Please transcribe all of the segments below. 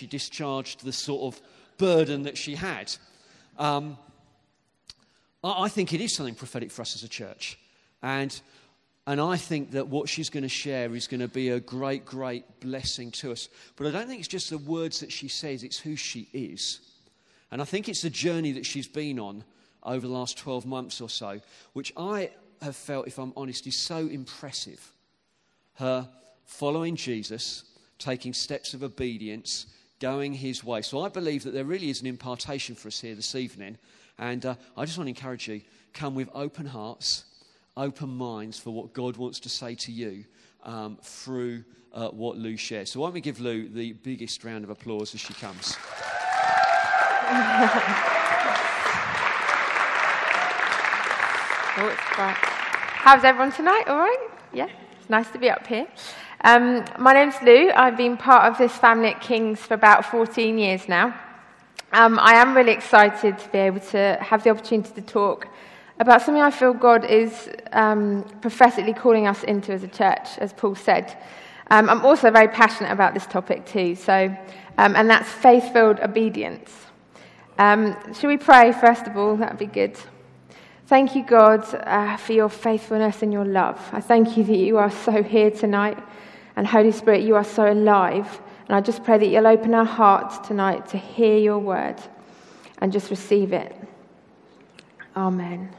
she discharged the sort of burden that she had. Um, I think it is something prophetic for us as a church. And, and I think that what she's going to share is going to be a great, great blessing to us. But I don't think it's just the words that she says, it's who she is. And I think it's the journey that she's been on over the last 12 months or so, which I have felt, if I'm honest, is so impressive. Her following Jesus, taking steps of obedience, going his way. So I believe that there really is an impartation for us here this evening and uh, I just want to encourage you come with open hearts, open minds for what God wants to say to you um, through uh, what Lou shares. So, why don't we give Lou the biggest round of applause as she comes? Oh, How's everyone tonight? All right? Yeah, it's nice to be up here. Um, my name's Lou. I've been part of this family at King's for about 14 years now. Um, I am really excited to be able to have the opportunity to talk about something I feel God is um, prophetically calling us into as a church, as Paul said. Um, I'm also very passionate about this topic too, so, um, and that's faith filled obedience. Um, should we pray first of all? That would be good. Thank you, God, uh, for your faithfulness and your love. I thank you that you are so here tonight, and Holy Spirit, you are so alive. And I just pray that you'll open our hearts tonight to hear your word and just receive it. Amen.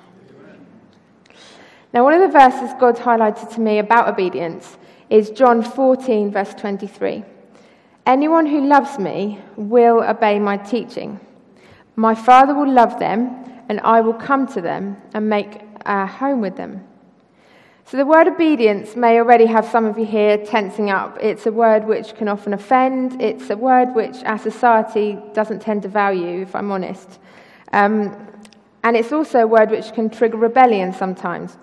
Now, one of the verses God highlighted to me about obedience is John 14, verse 23. Anyone who loves me will obey my teaching. My Father will love them, and I will come to them and make a home with them. So, the word obedience may already have some of you here tensing up. It's a word which can often offend. It's a word which our society doesn't tend to value, if I'm honest. Um, and it's also a word which can trigger rebellion sometimes.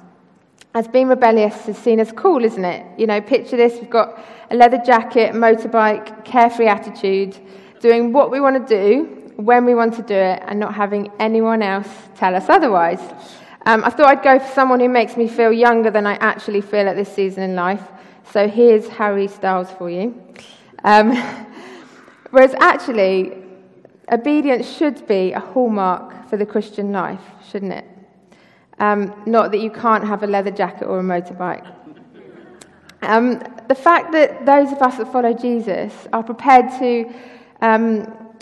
As being rebellious is seen as cool, isn't it? You know, picture this we've got a leather jacket, motorbike, carefree attitude, doing what we want to do, when we want to do it, and not having anyone else tell us otherwise. Um, I thought I'd go for someone who makes me feel younger than I actually feel at this season in life. So here's Harry Styles for you. Um, whereas actually, obedience should be a hallmark for the Christian life, shouldn't it? Um, not that you can't have a leather jacket or a motorbike. Um, the fact that those of us that follow Jesus are prepared to um,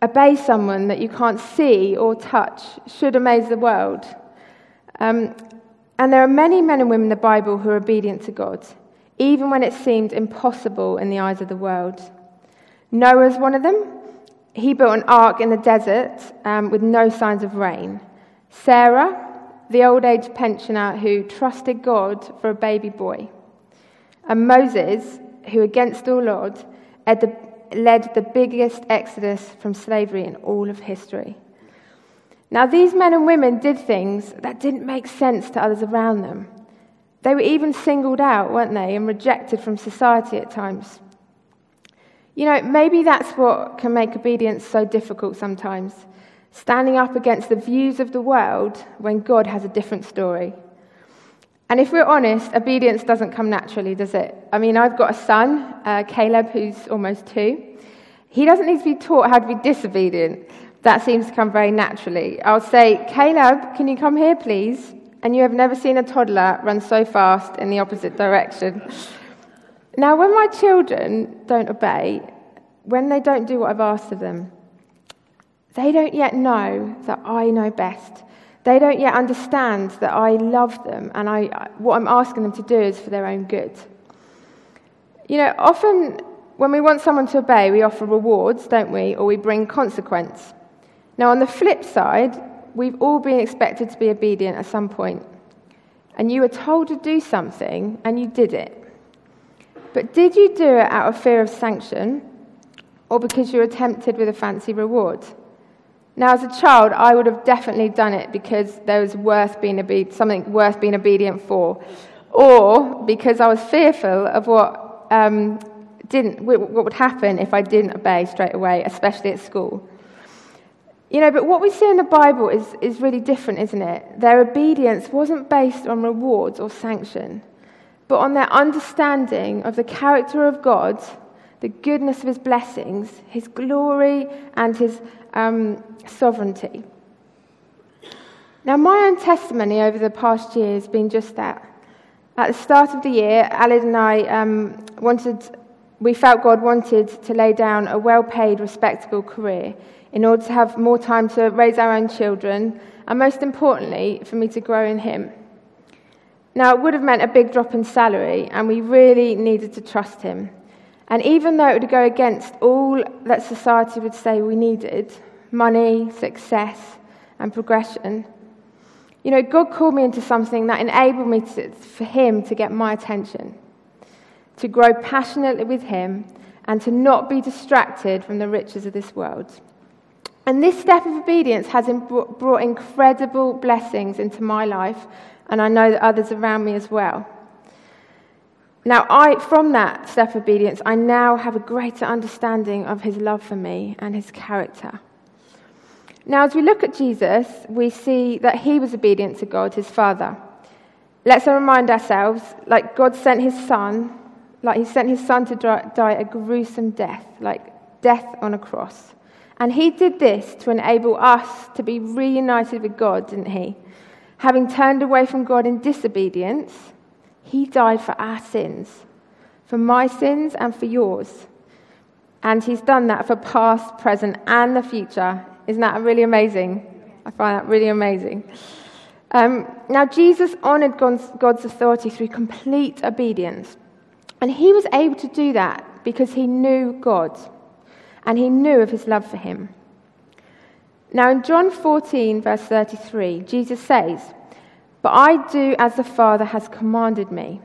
obey someone that you can't see or touch should amaze the world. Um, and there are many men and women in the Bible who are obedient to God, even when it seemed impossible in the eyes of the world. Noah Noah's one of them. He built an ark in the desert um, with no signs of rain. Sarah, the old age pensioner who trusted God for a baby boy. And Moses, who against all odds led the biggest exodus from slavery in all of history. Now, these men and women did things that didn't make sense to others around them. They were even singled out, weren't they, and rejected from society at times. You know, maybe that's what can make obedience so difficult sometimes standing up against the views of the world when God has a different story. And if we're honest, obedience doesn't come naturally, does it? I mean, I've got a son, uh, Caleb, who's almost two. He doesn't need to be taught how to be disobedient that seems to come very naturally. I'll say, Caleb, can you come here, please? And you have never seen a toddler run so fast in the opposite direction. Now, when my children don't obey, when they don't do what I've asked of them, they don't yet know that I know best. They don't yet understand that I love them and I, what I'm asking them to do is for their own good. You know, often when we want someone to obey, we offer rewards, don't we? Or we bring consequence. Now, on the flip side, we've all been expected to be obedient at some point. And you were told to do something, and you did it. But did you do it out of fear of sanction, or because you were tempted with a fancy reward? Now, as a child, I would have definitely done it because there was worth being obe- something worth being obedient for, or because I was fearful of what, um, didn't, what would happen if I didn't obey straight away, especially at school. You know, but what we see in the Bible is, is really different, isn't it? Their obedience wasn't based on rewards or sanction, but on their understanding of the character of God the goodness of his blessings, his glory, and his um, sovereignty. Now, my own testimony over the past year has been just that. At the start of the year, Alid and I um, wanted, we felt God wanted to lay down a well paid, respectable career in order to have more time to raise our own children, and most importantly, for me to grow in Him. Now, it would have meant a big drop in salary, and we really needed to trust Him. And even though it would go against all that society would say we needed money, success, and progression you know, God called me into something that enabled me to, for Him to get my attention, to grow passionately with Him, and to not be distracted from the riches of this world. And this step of obedience has brought incredible blessings into my life, and I know that others around me as well. Now, I, from that step of obedience, I now have a greater understanding of his love for me and his character. Now, as we look at Jesus, we see that he was obedient to God, his Father. Let's remind ourselves, like God sent his Son, like he sent his Son to die a gruesome death, like death on a cross. And he did this to enable us to be reunited with God, didn't he? Having turned away from God in disobedience, he died for our sins, for my sins and for yours. And he's done that for past, present, and the future isn't that really amazing? I find that really amazing. Um, now, Jesus honored God's, God's authority through complete obedience. And he was able to do that because he knew God and he knew of his love for him. Now, in John 14, verse 33, Jesus says, But I do as the Father has commanded me,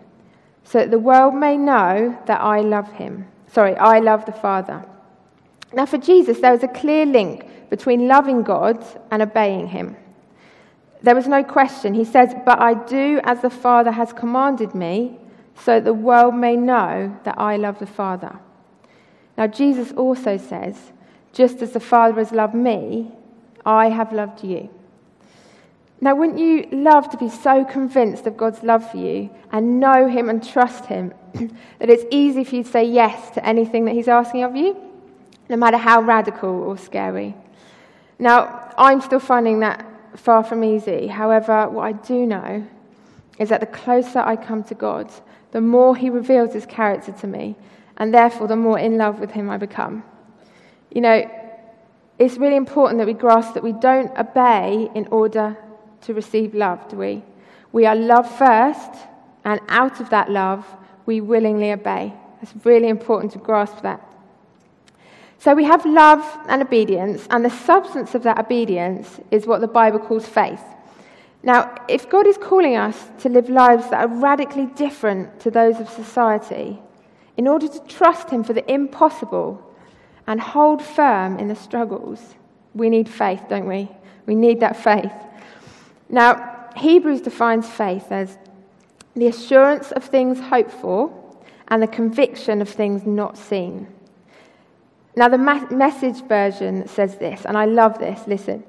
so that the world may know that I love him. Sorry, I love the Father. Now, for Jesus, there was a clear link between loving God and obeying Him. There was no question. He says, But I do as the Father has commanded me, so that the world may know that I love the Father. Now, Jesus also says, Just as the Father has loved me, I have loved you. Now, wouldn't you love to be so convinced of God's love for you and know Him and trust Him that it's easy for you to say yes to anything that He's asking of you, no matter how radical or scary? Now, I'm still finding that far from easy. However, what I do know is that the closer I come to God, the more He reveals His character to me, and therefore the more in love with Him I become. You know, it's really important that we grasp that we don't obey in order to receive love, do we? We are loved first, and out of that love, we willingly obey. It's really important to grasp that. So we have love and obedience, and the substance of that obedience is what the Bible calls faith. Now, if God is calling us to live lives that are radically different to those of society, in order to trust Him for the impossible and hold firm in the struggles, we need faith, don't we? We need that faith. Now, Hebrews defines faith as the assurance of things hoped for and the conviction of things not seen. Now, the message version says this, and I love this. Listen.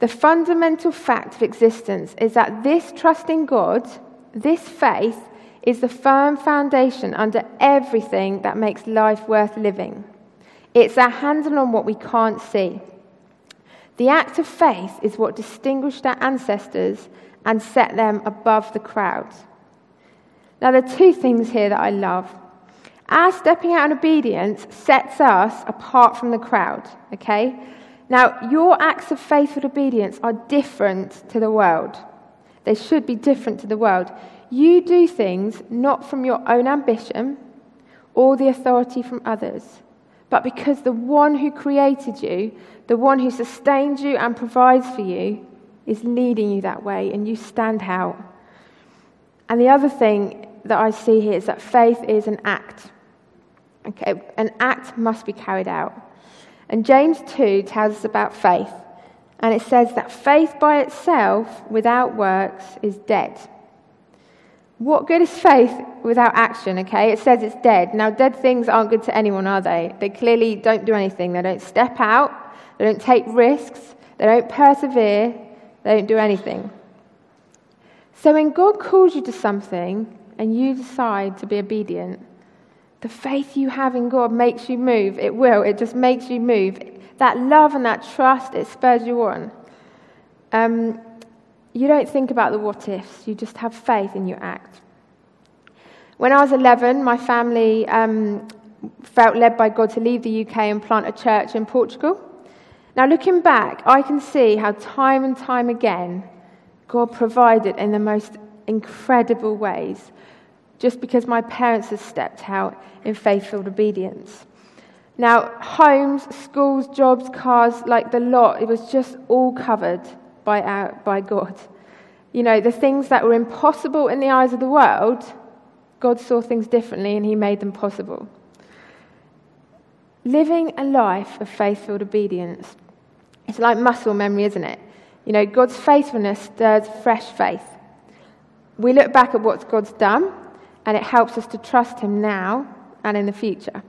The fundamental fact of existence is that this trust in God, this faith, is the firm foundation under everything that makes life worth living. It's our handle on what we can't see. The act of faith is what distinguished our ancestors and set them above the crowd. Now, there are two things here that I love. Our stepping out in obedience sets us apart from the crowd, okay? Now, your acts of faithful obedience are different to the world. They should be different to the world. You do things not from your own ambition or the authority from others, but because the one who created you, the one who sustains you and provides for you, is leading you that way, and you stand out. And the other thing that I see here is that faith is an act. Okay, an act must be carried out. And James 2 tells us about faith. And it says that faith by itself, without works, is dead. What good is faith without action? Okay, it says it's dead. Now, dead things aren't good to anyone, are they? They clearly don't do anything. They don't step out, they don't take risks, they don't persevere, they don't do anything. So, when God calls you to something and you decide to be obedient, The faith you have in God makes you move. It will. It just makes you move. That love and that trust, it spurs you on. Um, you don't think about the what ifs, you just have faith and you act. When I was 11, my family um, felt led by God to leave the UK and plant a church in Portugal. Now, looking back, I can see how time and time again God provided in the most incredible ways just because my parents had stepped out in faith filled obedience. Now, homes, schools, jobs, cars, like the lot, it was just all covered by, our, by God. You know, the things that were impossible in the eyes of the world, God saw things differently and He made them possible. Living a life of faithful obedience, it's like muscle memory, isn't it? You know, God's faithfulness stirs fresh faith. We look back at what God's done, and it helps us to trust Him now and in the future.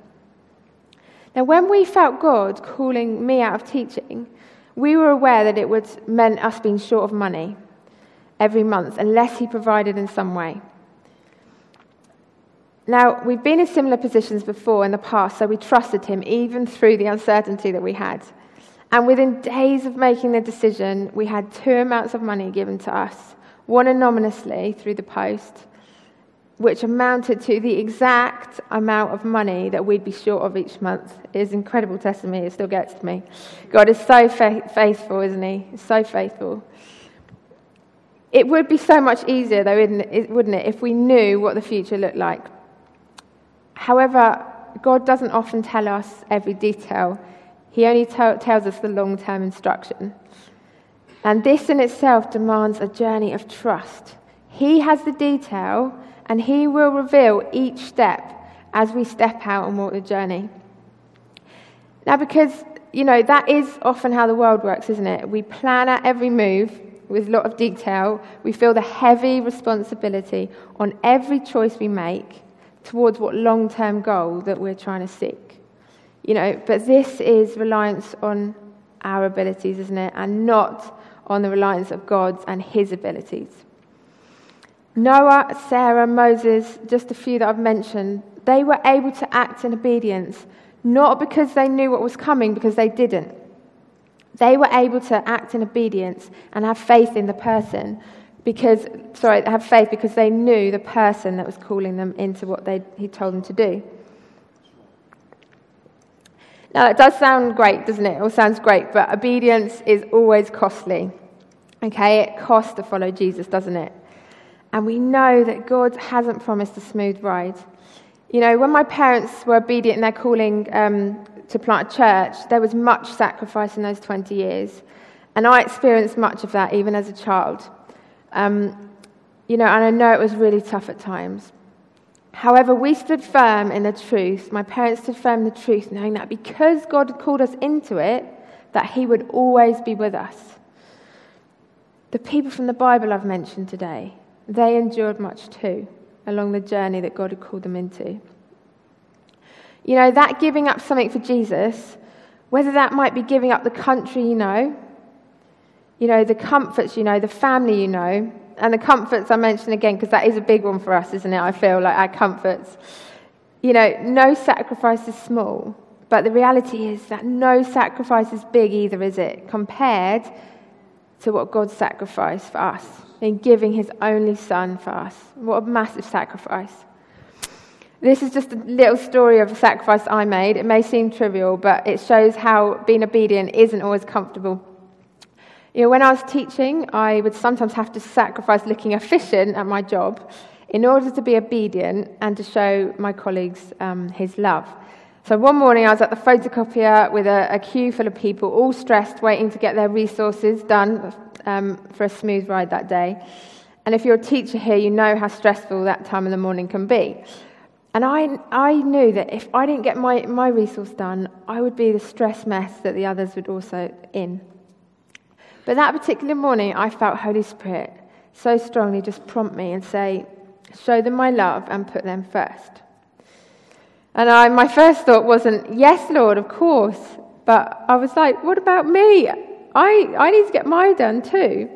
Now, when we felt God calling me out of teaching, we were aware that it would meant us being short of money every month unless He provided in some way. Now, we've been in similar positions before in the past, so we trusted Him even through the uncertainty that we had. And within days of making the decision, we had two amounts of money given to us one anonymously through the post, which amounted to the exact amount of money that we'd be short of each month. It is incredible testimony. It still gets to me. God is so fa- faithful, isn't He? So faithful. It would be so much easier, though, wouldn't it, if we knew what the future looked like. However, God doesn't often tell us every detail, He only t- tells us the long term instruction. And this in itself demands a journey of trust. He has the detail, and He will reveal each step as we step out and walk the journey. Now, because, you know, that is often how the world works, isn't it? We plan out every move with a lot of detail. We feel the heavy responsibility on every choice we make towards what long term goal that we're trying to seek. You know, but this is reliance on our abilities, isn't it? And not on the reliance of God's and his abilities. Noah, Sarah, Moses, just a few that I've mentioned, they were able to act in obedience, not because they knew what was coming, because they didn't. They were able to act in obedience and have faith in the person because, sorry, have faith because they knew the person that was calling them into what they, he told them to do. Now, that does sound great, doesn't it? It all sounds great, but obedience is always costly. Okay, it costs to follow Jesus, doesn't it? And we know that God hasn't promised a smooth ride. You know, when my parents were obedient in their calling um, to plant a church, there was much sacrifice in those 20 years. And I experienced much of that even as a child. Um, you know, and I know it was really tough at times. However, we stood firm in the truth. My parents stood firm in the truth, knowing that because God had called us into it, that He would always be with us. The people from the Bible I've mentioned today, they endured much too along the journey that God had called them into. You know, that giving up something for Jesus, whether that might be giving up the country you know, you know, the comforts you know, the family you know, and the comforts I mention again, because that is a big one for us, isn't it? I feel like our comforts. You know, no sacrifice is small, but the reality is that no sacrifice is big either, is it? Compared to what God sacrificed for us in giving his only son for us. What a massive sacrifice. This is just a little story of a sacrifice I made. It may seem trivial, but it shows how being obedient isn't always comfortable. You know, when I was teaching, I would sometimes have to sacrifice looking efficient at my job in order to be obedient and to show my colleagues um, his love. So one morning I was at the photocopier with a, a queue full of people, all stressed, waiting to get their resources done um, for a smooth ride that day. And if you're a teacher here, you know how stressful that time of the morning can be. And I, I knew that if I didn't get my, my resource done, I would be the stress mess that the others would also in. But that particular morning, I felt Holy Spirit so strongly just prompt me and say, Show them my love and put them first. And I, my first thought wasn't, Yes, Lord, of course. But I was like, What about me? I, I need to get mine done too.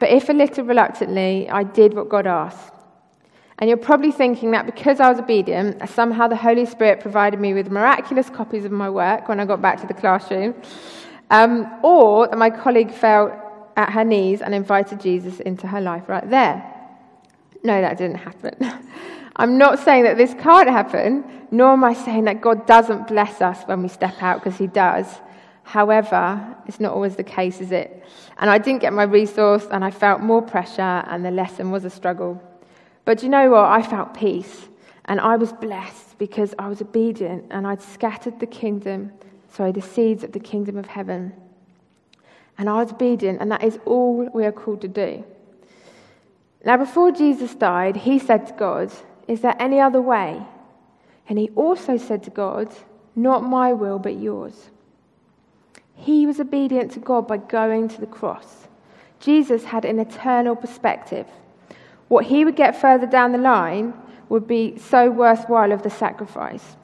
But if a little reluctantly, I did what God asked. And you're probably thinking that because I was obedient, somehow the Holy Spirit provided me with miraculous copies of my work when I got back to the classroom, um, or that my colleague fell at her knees and invited Jesus into her life right there. No, that didn't happen. I'm not saying that this can't happen, nor am I saying that God doesn't bless us when we step out, because He does. However, it's not always the case, is it? And I didn't get my resource, and I felt more pressure, and the lesson was a struggle. But you know what? I felt peace, and I was blessed because I was obedient, and I'd scattered the kingdom, sorry, the seeds of the kingdom of heaven. And I was obedient, and that is all we are called to do. Now, before Jesus died, he said to God, Is there any other way? And he also said to God, Not my will, but yours. He was obedient to God by going to the cross. Jesus had an eternal perspective. What he would get further down the line would be so worthwhile of the sacrifice.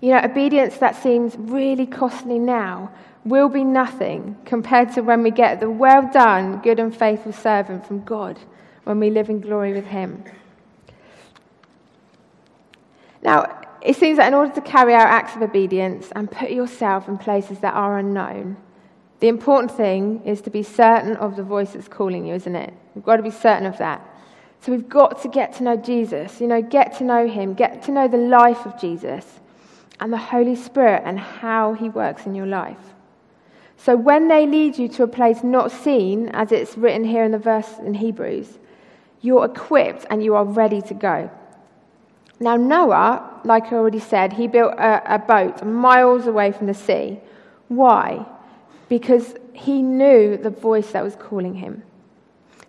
You know, obedience that seems really costly now will be nothing compared to when we get the well done, good and faithful servant from God when we live in glory with him. Now, it seems that in order to carry out acts of obedience and put yourself in places that are unknown, the important thing is to be certain of the voice that's calling you, isn't it? We've got to be certain of that. So we've got to get to know Jesus, you know, get to know him, get to know the life of Jesus and the Holy Spirit and how he works in your life. So when they lead you to a place not seen, as it's written here in the verse in Hebrews, you're equipped and you are ready to go. Now, Noah, like I already said, he built a, a boat miles away from the sea. Why? Because he knew the voice that was calling him.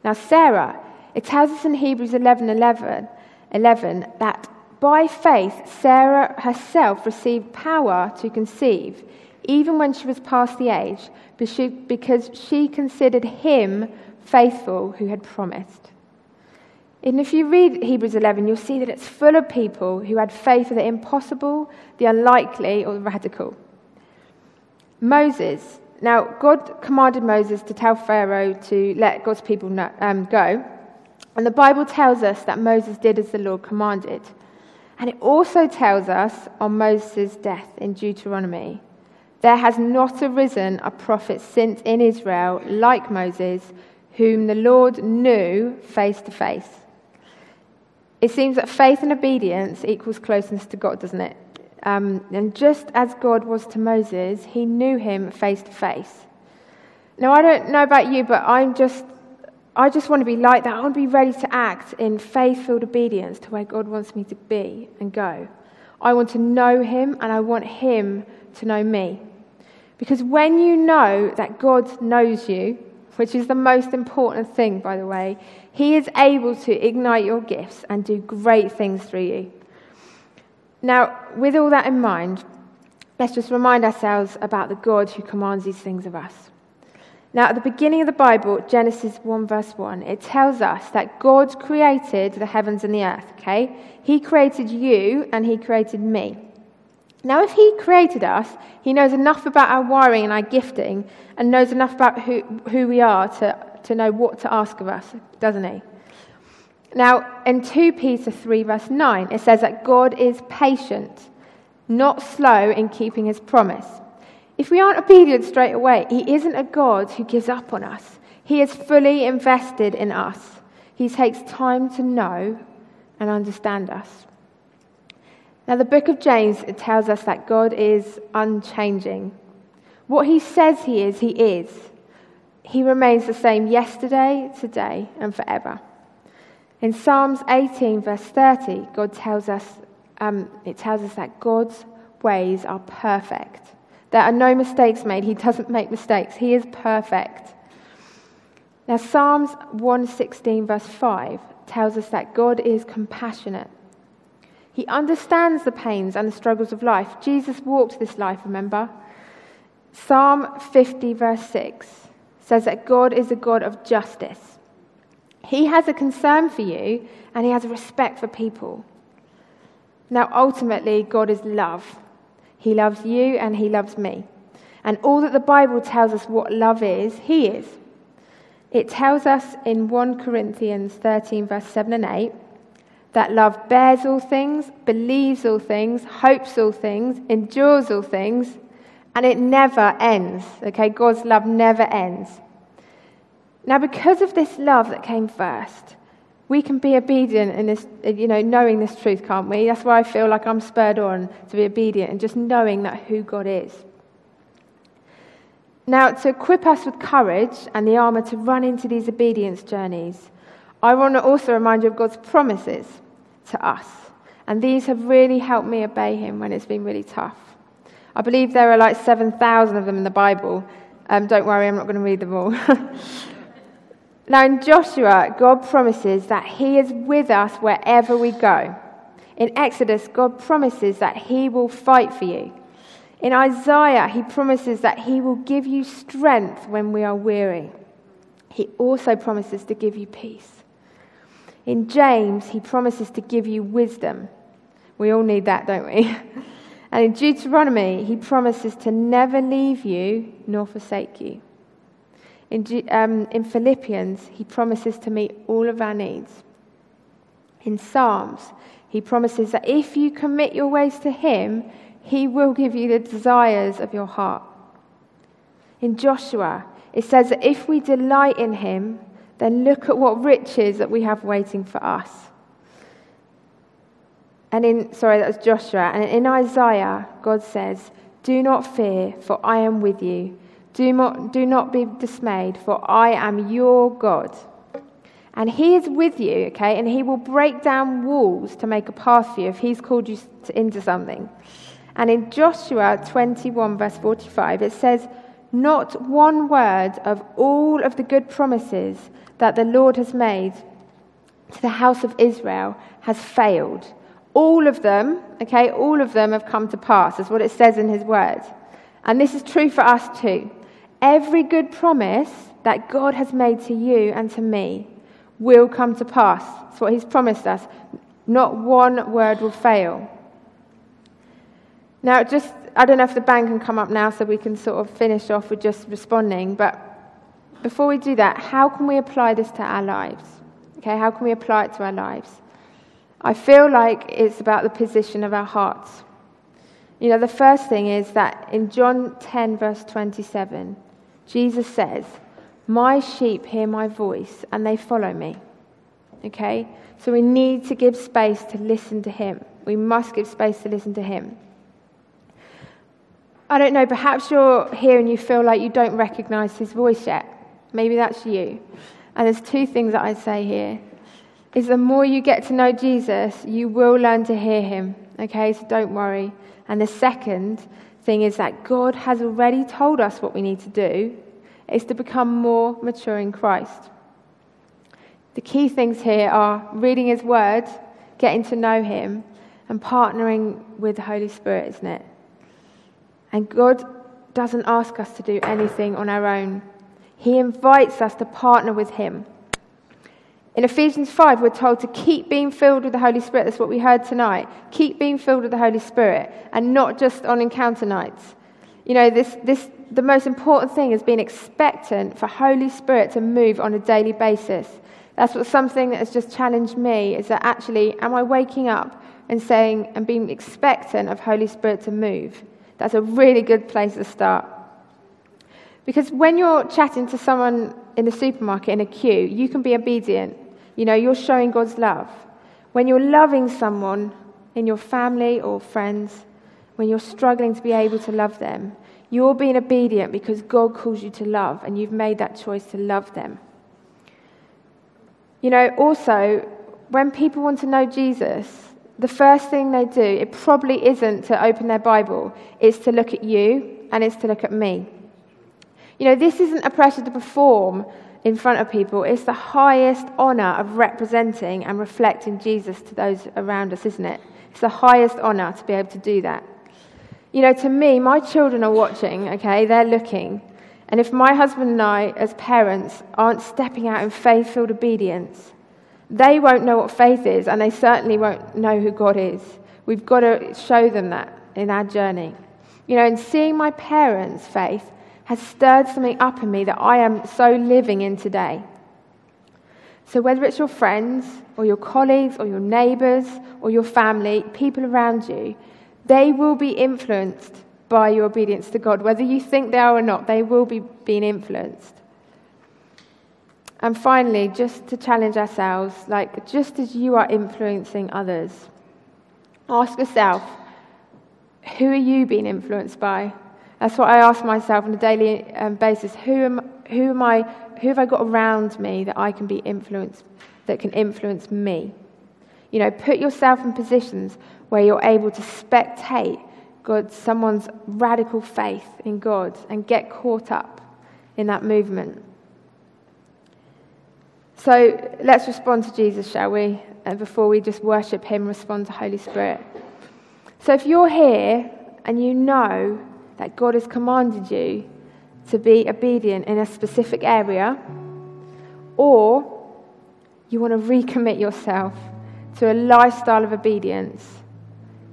Now, Sarah, it tells us in Hebrews 11 11, 11 that by faith, Sarah herself received power to conceive, even when she was past the age, because she considered him faithful who had promised. And if you read Hebrews 11, you'll see that it's full of people who had faith in the impossible, the unlikely, or the radical. Moses. Now, God commanded Moses to tell Pharaoh to let God's people um, go. And the Bible tells us that Moses did as the Lord commanded. And it also tells us on Moses' death in Deuteronomy there has not arisen a prophet since in Israel like Moses, whom the Lord knew face to face. It seems that faith and obedience equals closeness to God, doesn't it? Um, and just as God was to Moses, he knew him face to face. Now, I don't know about you, but I'm just, I just want to be like that. I want to be ready to act in faith filled obedience to where God wants me to be and go. I want to know him and I want him to know me. Because when you know that God knows you, which is the most important thing, by the way, he is able to ignite your gifts and do great things through you. Now, with all that in mind, let's just remind ourselves about the God who commands these things of us. Now, at the beginning of the Bible, Genesis 1, verse 1, it tells us that God created the heavens and the earth, okay? He created you and He created me. Now, if He created us, He knows enough about our wiring and our gifting and knows enough about who, who we are to, to know what to ask of us, doesn't he? Now, in 2 Peter 3, verse 9, it says that God is patient, not slow in keeping his promise. If we aren't obedient straight away, he isn't a God who gives up on us. He is fully invested in us. He takes time to know and understand us. Now, the book of James it tells us that God is unchanging. What he says he is, he is. He remains the same yesterday, today, and forever. In Psalms 18, verse 30, God tells us, um, it tells us that God's ways are perfect. There are no mistakes made. He doesn't make mistakes. He is perfect. Now, Psalms 116, verse 5, tells us that God is compassionate. He understands the pains and the struggles of life. Jesus walked this life, remember? Psalm 50, verse 6 says that God is a God of justice. He has a concern for you and he has a respect for people. Now, ultimately, God is love. He loves you and he loves me. And all that the Bible tells us what love is, he is. It tells us in 1 Corinthians 13, verse 7 and 8, that love bears all things, believes all things, hopes all things, endures all things, and it never ends. Okay, God's love never ends. Now, because of this love that came first, we can be obedient in this, you know, knowing this truth, can't we? That's why I feel like I'm spurred on to be obedient and just knowing that who God is. Now, to equip us with courage and the armor to run into these obedience journeys, I want to also remind you of God's promises to us. And these have really helped me obey Him when it's been really tough. I believe there are like 7,000 of them in the Bible. Um, don't worry, I'm not going to read them all. now, in Joshua, God promises that He is with us wherever we go. In Exodus, God promises that He will fight for you. In Isaiah, He promises that He will give you strength when we are weary. He also promises to give you peace. In James, he promises to give you wisdom. We all need that, don't we? And in Deuteronomy, he promises to never leave you nor forsake you. In, um, in Philippians, he promises to meet all of our needs. In Psalms, he promises that if you commit your ways to him, he will give you the desires of your heart. In Joshua, it says that if we delight in him, then look at what riches that we have waiting for us. And in, sorry, that was Joshua. And in Isaiah, God says, Do not fear, for I am with you. Do not, do not be dismayed, for I am your God. And he is with you, okay? And he will break down walls to make a path for you if he's called you into something. And in Joshua 21, verse 45, it says, Not one word of all of the good promises that the Lord has made to the house of Israel has failed. All of them, okay, all of them have come to pass, is what it says in his word. And this is true for us too. Every good promise that God has made to you and to me will come to pass. It's what he's promised us. Not one word will fail. Now, just, I don't know if the band can come up now so we can sort of finish off with just responding, but before we do that, how can we apply this to our lives? Okay, how can we apply it to our lives? I feel like it's about the position of our hearts. You know, the first thing is that in John 10, verse 27, Jesus says, My sheep hear my voice and they follow me. Okay? So we need to give space to listen to him. We must give space to listen to him. I don't know, perhaps you're here and you feel like you don't recognize his voice yet. Maybe that's you. And there's two things that I'd say here. Is the more you get to know Jesus, you will learn to hear him. Okay, so don't worry. And the second thing is that God has already told us what we need to do is to become more mature in Christ. The key things here are reading his word, getting to know him, and partnering with the Holy Spirit, isn't it? And God doesn't ask us to do anything on our own. He invites us to partner with Him. In Ephesians 5, we're told to keep being filled with the Holy Spirit. That's what we heard tonight. Keep being filled with the Holy Spirit, and not just on encounter nights. You know, this, this, the most important thing is being expectant for Holy Spirit to move on a daily basis. That's what something that has just challenged me is that actually, am I waking up and saying and being expectant of Holy Spirit to move? That's a really good place to start. Because when you're chatting to someone in the supermarket in a queue, you can be obedient. You know, you're showing God's love. When you're loving someone in your family or friends, when you're struggling to be able to love them, you're being obedient because God calls you to love and you've made that choice to love them. You know, also, when people want to know Jesus, the first thing they do, it probably isn't to open their Bible, it's to look at you and it's to look at me. You know, this isn't a pressure to perform in front of people, it's the highest honour of representing and reflecting Jesus to those around us, isn't it? It's the highest honour to be able to do that. You know, to me, my children are watching, okay? They're looking. And if my husband and I, as parents, aren't stepping out in faith filled obedience, they won't know what faith is, and they certainly won't know who God is. We've got to show them that in our journey. You know, in seeing my parents' faith, has stirred something up in me that I am so living in today. So, whether it's your friends or your colleagues or your neighbours or your family, people around you, they will be influenced by your obedience to God. Whether you think they are or not, they will be being influenced. And finally, just to challenge ourselves, like just as you are influencing others, ask yourself, who are you being influenced by? That's what I ask myself on a daily um, basis. Who am, who am I? Who have I got around me that I can be influenced, that can influence me? You know, put yourself in positions where you're able to spectate God, someone's radical faith in God, and get caught up in that movement. So let's respond to Jesus, shall we? And before we just worship Him, respond to Holy Spirit. So if you're here and you know that God has commanded you to be obedient in a specific area, or you want to recommit yourself to a lifestyle of obedience,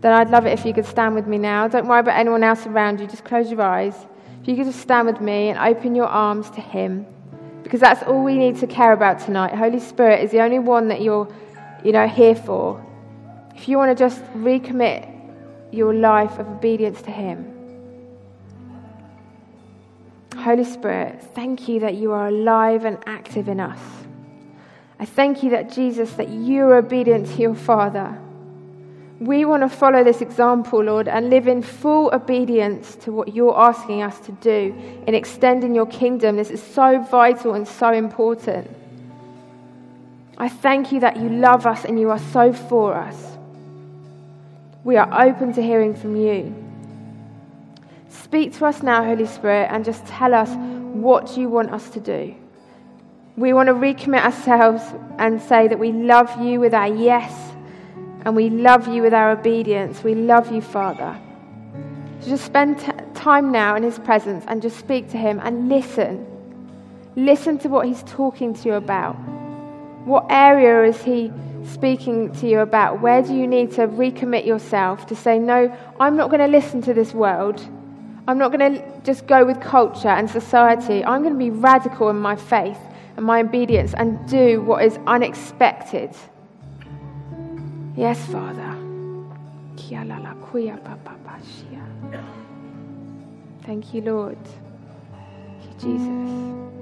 then I'd love it if you could stand with me now. Don't worry about anyone else around you, just close your eyes. If you could just stand with me and open your arms to Him, because that's all we need to care about tonight. Holy Spirit is the only one that you're, you know, here for. If you want to just recommit your life of obedience to Him. Holy Spirit, thank you that you are alive and active in us. I thank you that Jesus, that you are obedient to your Father. We want to follow this example, Lord, and live in full obedience to what you're asking us to do in extending your kingdom. This is so vital and so important. I thank you that you love us and you are so for us. We are open to hearing from you. Speak to us now, Holy Spirit, and just tell us what you want us to do. We want to recommit ourselves and say that we love you with our yes and we love you with our obedience. We love you, Father. So just spend t- time now in His presence and just speak to Him and listen. Listen to what He's talking to you about. What area is He speaking to you about? Where do you need to recommit yourself to say, no, I'm not going to listen to this world. I'm not going to just go with culture and society. I'm going to be radical in my faith and my obedience and do what is unexpected. Yes, Father. Thank you, Lord. Thank you, Jesus.